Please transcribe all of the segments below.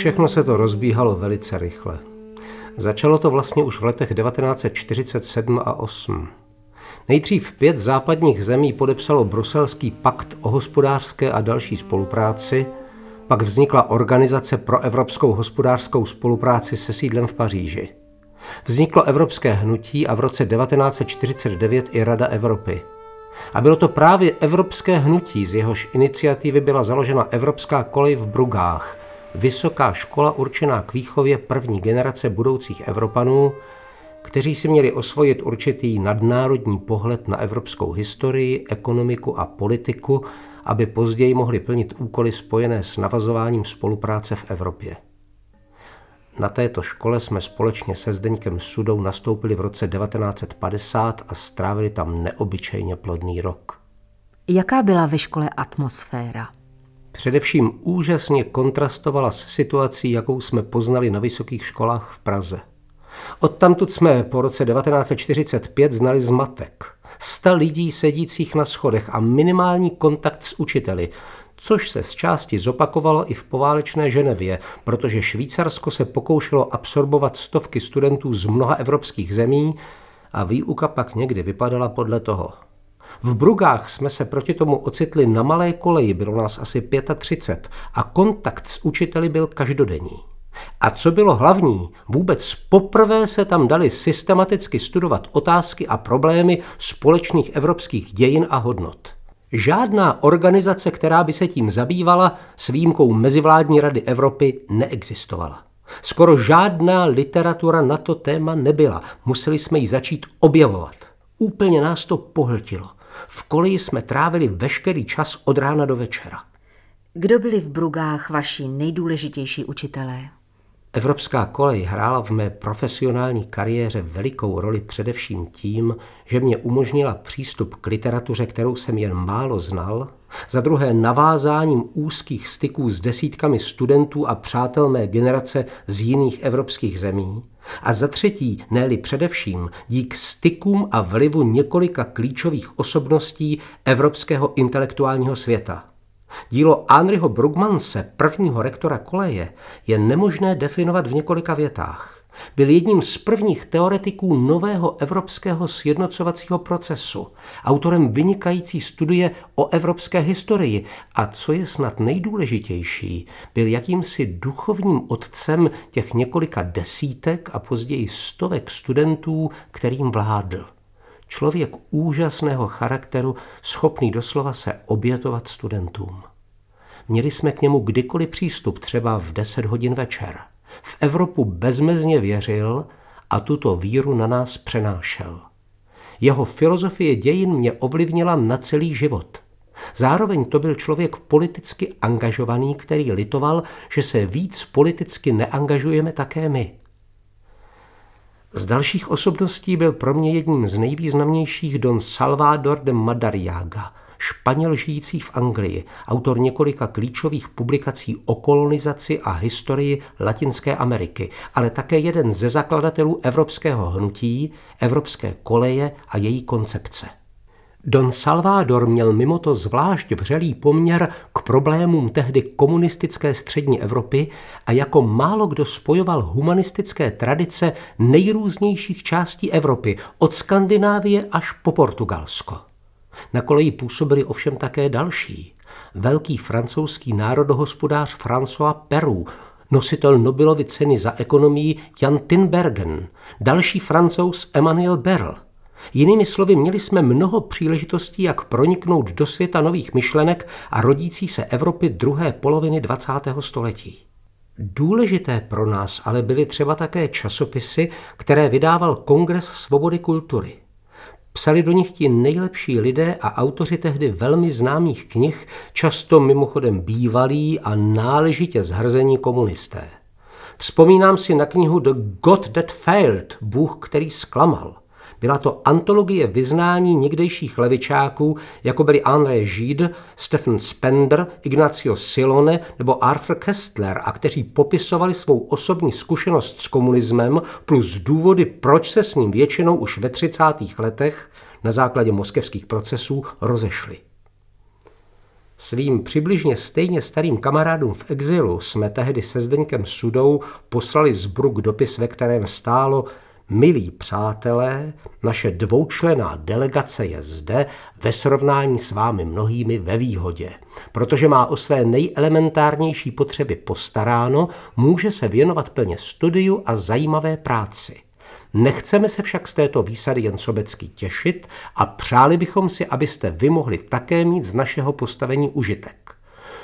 Všechno se to rozbíhalo velice rychle. Začalo to vlastně už v letech 1947 a 8. Nejdřív pět západních zemí podepsalo Bruselský pakt o hospodářské a další spolupráci, pak vznikla Organizace pro evropskou hospodářskou spolupráci se sídlem v Paříži. Vzniklo Evropské hnutí a v roce 1949 i Rada Evropy. A bylo to právě Evropské hnutí, z jehož iniciativy byla založena Evropská kolej v Brugách, vysoká škola určená k výchově první generace budoucích Evropanů, kteří si měli osvojit určitý nadnárodní pohled na evropskou historii, ekonomiku a politiku, aby později mohli plnit úkoly spojené s navazováním spolupráce v Evropě. Na této škole jsme společně se Zdeňkem Sudou nastoupili v roce 1950 a strávili tam neobyčejně plodný rok. Jaká byla ve škole atmosféra? Především úžasně kontrastovala s situací, jakou jsme poznali na vysokých školách v Praze. Odtamtud jsme po roce 1945 znali zmatek. Sta lidí sedících na schodech a minimální kontakt s učiteli, což se z části zopakovalo i v poválečné Ženevě, protože Švýcarsko se pokoušelo absorbovat stovky studentů z mnoha evropských zemí a výuka pak někdy vypadala podle toho. V Brugách jsme se proti tomu ocitli na malé koleji, bylo nás asi 35 a kontakt s učiteli byl každodenní. A co bylo hlavní, vůbec poprvé se tam dali systematicky studovat otázky a problémy společných evropských dějin a hodnot. Žádná organizace, která by se tím zabývala, s výjimkou Mezivládní rady Evropy, neexistovala. Skoro žádná literatura na to téma nebyla. Museli jsme ji začít objevovat. Úplně nás to pohltilo. V koleji jsme trávili veškerý čas od rána do večera. Kdo byli v Brugách vaši nejdůležitější učitelé? Evropská kolej hrála v mé profesionální kariéře velikou roli především tím, že mě umožnila přístup k literatuře, kterou jsem jen málo znal, za druhé navázáním úzkých styků s desítkami studentů a přátel mé generace z jiných evropských zemí, a za třetí, ne především, dík stykům a vlivu několika klíčových osobností evropského intelektuálního světa – Dílo Anryho Brugmanse, prvního rektora koleje, je nemožné definovat v několika větách. Byl jedním z prvních teoretiků nového evropského sjednocovacího procesu, autorem vynikající studie o evropské historii a co je snad nejdůležitější, byl jakýmsi duchovním otcem těch několika desítek a později stovek studentů, kterým vládl. Člověk úžasného charakteru, schopný doslova se obětovat studentům. Měli jsme k němu kdykoliv přístup, třeba v 10 hodin večer. V Evropu bezmezně věřil a tuto víru na nás přenášel. Jeho filozofie dějin mě ovlivnila na celý život. Zároveň to byl člověk politicky angažovaný, který litoval, že se víc politicky neangažujeme také my. Z dalších osobností byl pro mě jedním z nejvýznamnějších Don Salvador de Madariaga, Španěl žijící v Anglii, autor několika klíčových publikací o kolonizaci a historii Latinské Ameriky, ale také jeden ze zakladatelů evropského hnutí, evropské koleje a její koncepce. Don Salvador měl mimo to zvlášť vřelý poměr k problémům tehdy komunistické střední Evropy a jako málo kdo spojoval humanistické tradice nejrůznějších částí Evropy, od Skandinávie až po Portugalsko. Na koleji působili ovšem také další. Velký francouzský národohospodář François Peru, nositel Nobelovy ceny za ekonomii Jan Tinbergen, další francouz Emmanuel Berl – Jinými slovy, měli jsme mnoho příležitostí, jak proniknout do světa nových myšlenek a rodící se Evropy druhé poloviny 20. století. Důležité pro nás ale byly třeba také časopisy, které vydával Kongres svobody kultury. Psali do nich ti nejlepší lidé a autoři tehdy velmi známých knih, často mimochodem bývalí a náležitě zhrzení komunisté. Vzpomínám si na knihu The God That Failed, Bůh, který zklamal. Byla to antologie vyznání někdejších levičáků, jako byli André Žid, Stephen Spender, Ignacio Silone nebo Arthur Kestler, a kteří popisovali svou osobní zkušenost s komunismem plus důvody, proč se s ním většinou už ve 30. letech na základě moskevských procesů rozešli. Svým přibližně stejně starým kamarádům v exilu jsme tehdy se Zdeňkem Sudou poslali z Bruk dopis, ve kterém stálo Milí přátelé, naše dvoučlená delegace je zde ve srovnání s vámi mnohými ve výhodě. Protože má o své nejelementárnější potřeby postaráno, může se věnovat plně studiu a zajímavé práci. Nechceme se však z této výsady jen sobecky těšit a přáli bychom si, abyste vy mohli také mít z našeho postavení užitek.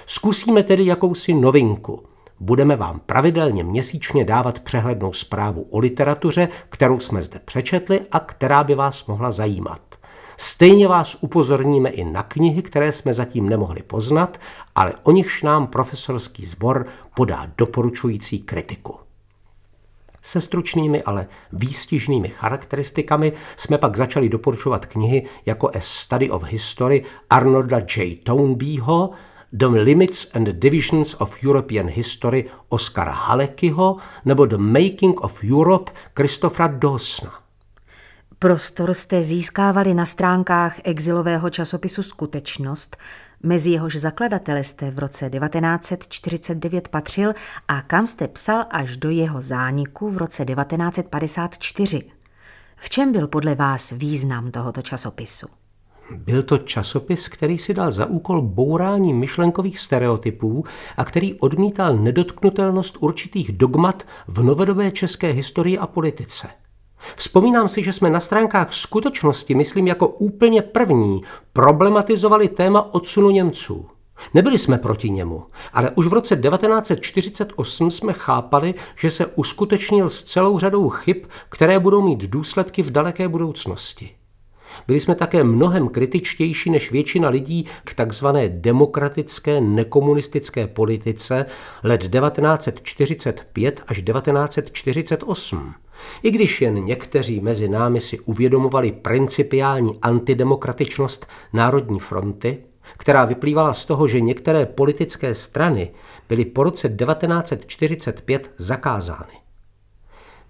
Zkusíme tedy jakousi novinku. Budeme vám pravidelně měsíčně dávat přehlednou zprávu o literatuře, kterou jsme zde přečetli a která by vás mohla zajímat. Stejně vás upozorníme i na knihy, které jsme zatím nemohli poznat, ale o nichž nám profesorský sbor podá doporučující kritiku. Se stručnými, ale výstižnými charakteristikami jsme pak začali doporučovat knihy jako A Study of History Arnolda J. Toynbeeho, The Limits and Divisions of European History Oskara Halekyho nebo The Making of Europe Christophera Dawsona. Prostor jste získávali na stránkách exilového časopisu Skutečnost, mezi jehož zakladatele jste v roce 1949 patřil a kam jste psal až do jeho zániku v roce 1954. V čem byl podle vás význam tohoto časopisu? Byl to časopis, který si dal za úkol bourání myšlenkových stereotypů a který odmítal nedotknutelnost určitých dogmat v novodobé české historii a politice. Vzpomínám si, že jsme na stránkách skutečnosti, myslím jako úplně první, problematizovali téma odsunu Němců. Nebyli jsme proti němu, ale už v roce 1948 jsme chápali, že se uskutečnil s celou řadou chyb, které budou mít důsledky v daleké budoucnosti. Byli jsme také mnohem kritičtější než většina lidí k takzvané demokratické nekomunistické politice let 1945 až 1948. I když jen někteří mezi námi si uvědomovali principiální antidemokratičnost Národní fronty, která vyplývala z toho, že některé politické strany byly po roce 1945 zakázány.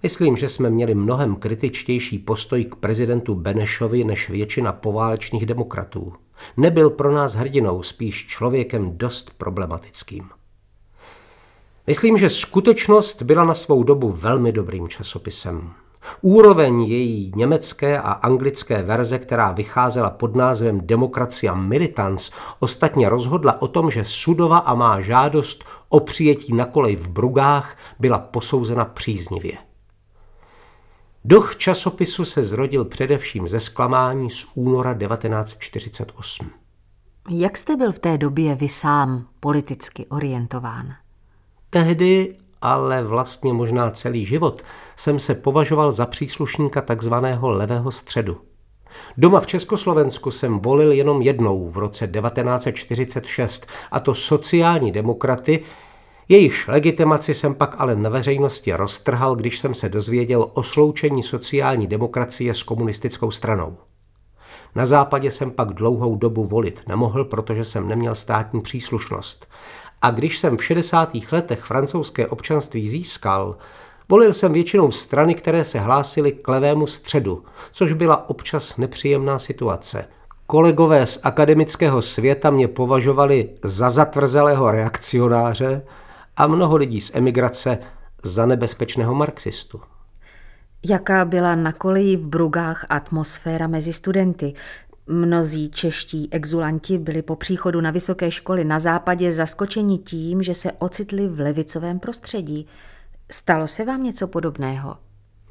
Myslím, že jsme měli mnohem kritičtější postoj k prezidentu Benešovi než většina poválečných demokratů. Nebyl pro nás hrdinou, spíš člověkem dost problematickým. Myslím, že skutečnost byla na svou dobu velmi dobrým časopisem. Úroveň její německé a anglické verze, která vycházela pod názvem Demokracia Militants, ostatně rozhodla o tom, že Sudova a má žádost o přijetí na kolej v Brugách byla posouzena příznivě. Duch časopisu se zrodil především ze zklamání z února 1948. Jak jste byl v té době vy sám politicky orientován? Tehdy, ale vlastně možná celý život, jsem se považoval za příslušníka takzvaného levého středu. Doma v Československu jsem volil jenom jednou v roce 1946, a to sociální demokraty, Jejichž legitimaci jsem pak ale na veřejnosti roztrhal, když jsem se dozvěděl o sloučení sociální demokracie s komunistickou stranou. Na západě jsem pak dlouhou dobu volit nemohl, protože jsem neměl státní příslušnost. A když jsem v 60. letech francouzské občanství získal, volil jsem většinou strany, které se hlásily k levému středu, což byla občas nepříjemná situace. Kolegové z akademického světa mě považovali za zatvrzelého reakcionáře, a mnoho lidí z emigrace za nebezpečného marxistu. Jaká byla na koleji v Brugách atmosféra mezi studenty? Mnozí čeští exulanti byli po příchodu na vysoké školy na západě zaskočeni tím, že se ocitli v levicovém prostředí. Stalo se vám něco podobného?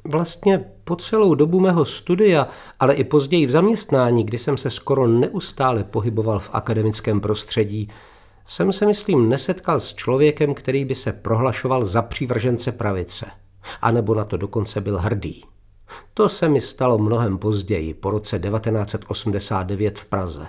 Vlastně po celou dobu mého studia, ale i později v zaměstnání, kdy jsem se skoro neustále pohyboval v akademickém prostředí, jsem se, myslím, nesetkal s člověkem, který by se prohlašoval za přívržence pravice. A nebo na to dokonce byl hrdý. To se mi stalo mnohem později, po roce 1989 v Praze.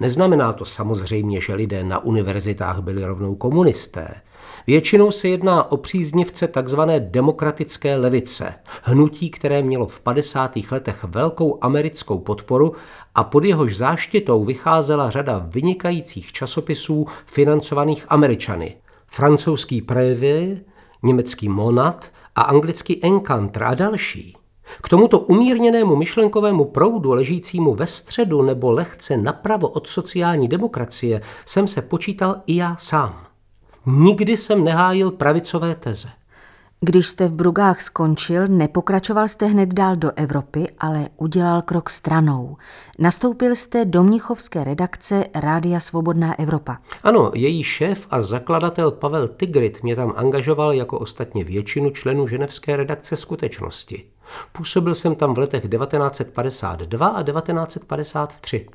Neznamená to samozřejmě, že lidé na univerzitách byli rovnou komunisté. Většinou se jedná o příznivce tzv. demokratické levice, hnutí, které mělo v 50. letech velkou americkou podporu a pod jehož záštitou vycházela řada vynikajících časopisů financovaných Američany. Francouzský Prévé, německý Monat a anglický Encounter a další. K tomuto umírněnému myšlenkovému proudu ležícímu ve středu nebo lehce napravo od sociální demokracie jsem se počítal i já sám. Nikdy jsem nehájil pravicové teze. Když jste v Brugách skončil, nepokračoval jste hned dál do Evropy, ale udělal krok stranou. Nastoupil jste do Mnichovské redakce Rádia Svobodná Evropa. Ano, její šéf a zakladatel Pavel Tigrit mě tam angažoval jako ostatně většinu členů ženevské redakce skutečnosti. Působil jsem tam v letech 1952 a 1953.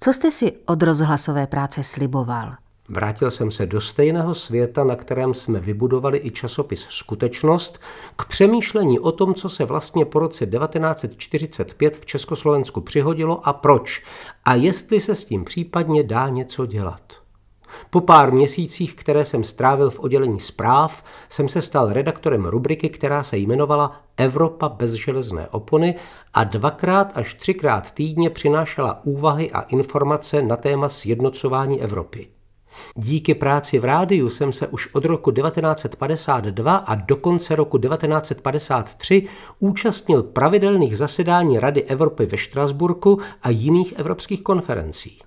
Co jste si od rozhlasové práce sliboval? Vrátil jsem se do stejného světa, na kterém jsme vybudovali i časopis Skutečnost, k přemýšlení o tom, co se vlastně po roce 1945 v Československu přihodilo a proč, a jestli se s tím případně dá něco dělat. Po pár měsících, které jsem strávil v oddělení zpráv, jsem se stal redaktorem rubriky, která se jmenovala Evropa bez železné opony a dvakrát až třikrát týdně přinášela úvahy a informace na téma sjednocování Evropy. Díky práci v rádiu jsem se už od roku 1952 a do konce roku 1953 účastnil pravidelných zasedání Rady Evropy ve Štrasburku a jiných evropských konferencí.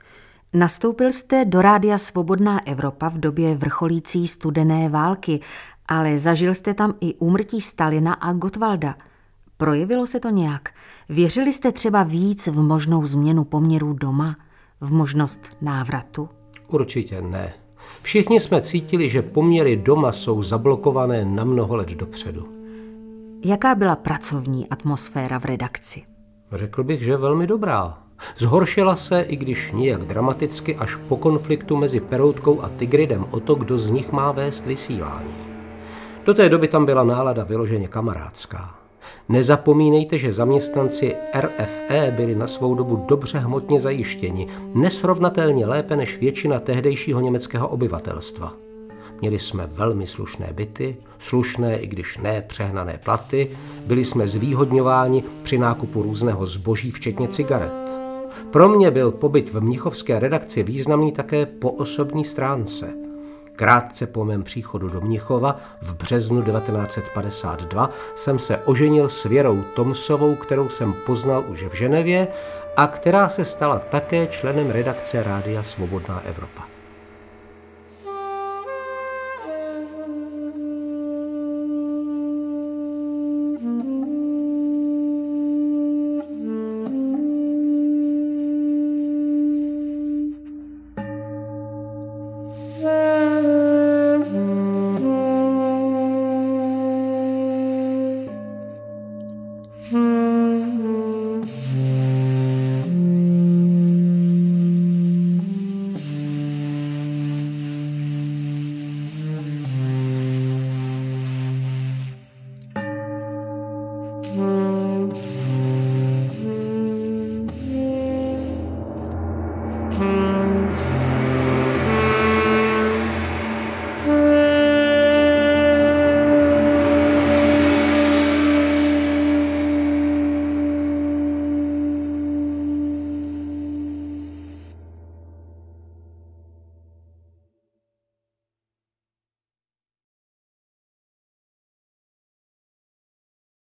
Nastoupil jste do Rádia Svobodná Evropa v době vrcholící studené války, ale zažil jste tam i úmrtí Stalina a Gotwalda. Projevilo se to nějak? Věřili jste třeba víc v možnou změnu poměrů doma? V možnost návratu? Určitě ne. Všichni jsme cítili, že poměry doma jsou zablokované na mnoho let dopředu. Jaká byla pracovní atmosféra v redakci? Řekl bych, že velmi dobrá. Zhoršila se, i když nijak dramaticky, až po konfliktu mezi Peroutkou a Tigridem o to, kdo z nich má vést vysílání. Do té doby tam byla nálada vyloženě kamarádská. Nezapomínejte, že zaměstnanci RFE byli na svou dobu dobře hmotně zajištěni, nesrovnatelně lépe než většina tehdejšího německého obyvatelstva. Měli jsme velmi slušné byty, slušné, i když ne přehnané platy, byli jsme zvýhodňováni při nákupu různého zboží, včetně cigaret. Pro mě byl pobyt v Mnichovské redakci významný také po osobní stránce – Krátce po mém příchodu do Mnichova v březnu 1952 jsem se oženil s Věrou Tomsovou, kterou jsem poznal už v Ženevě a která se stala také členem redakce Rádia Svobodná Evropa.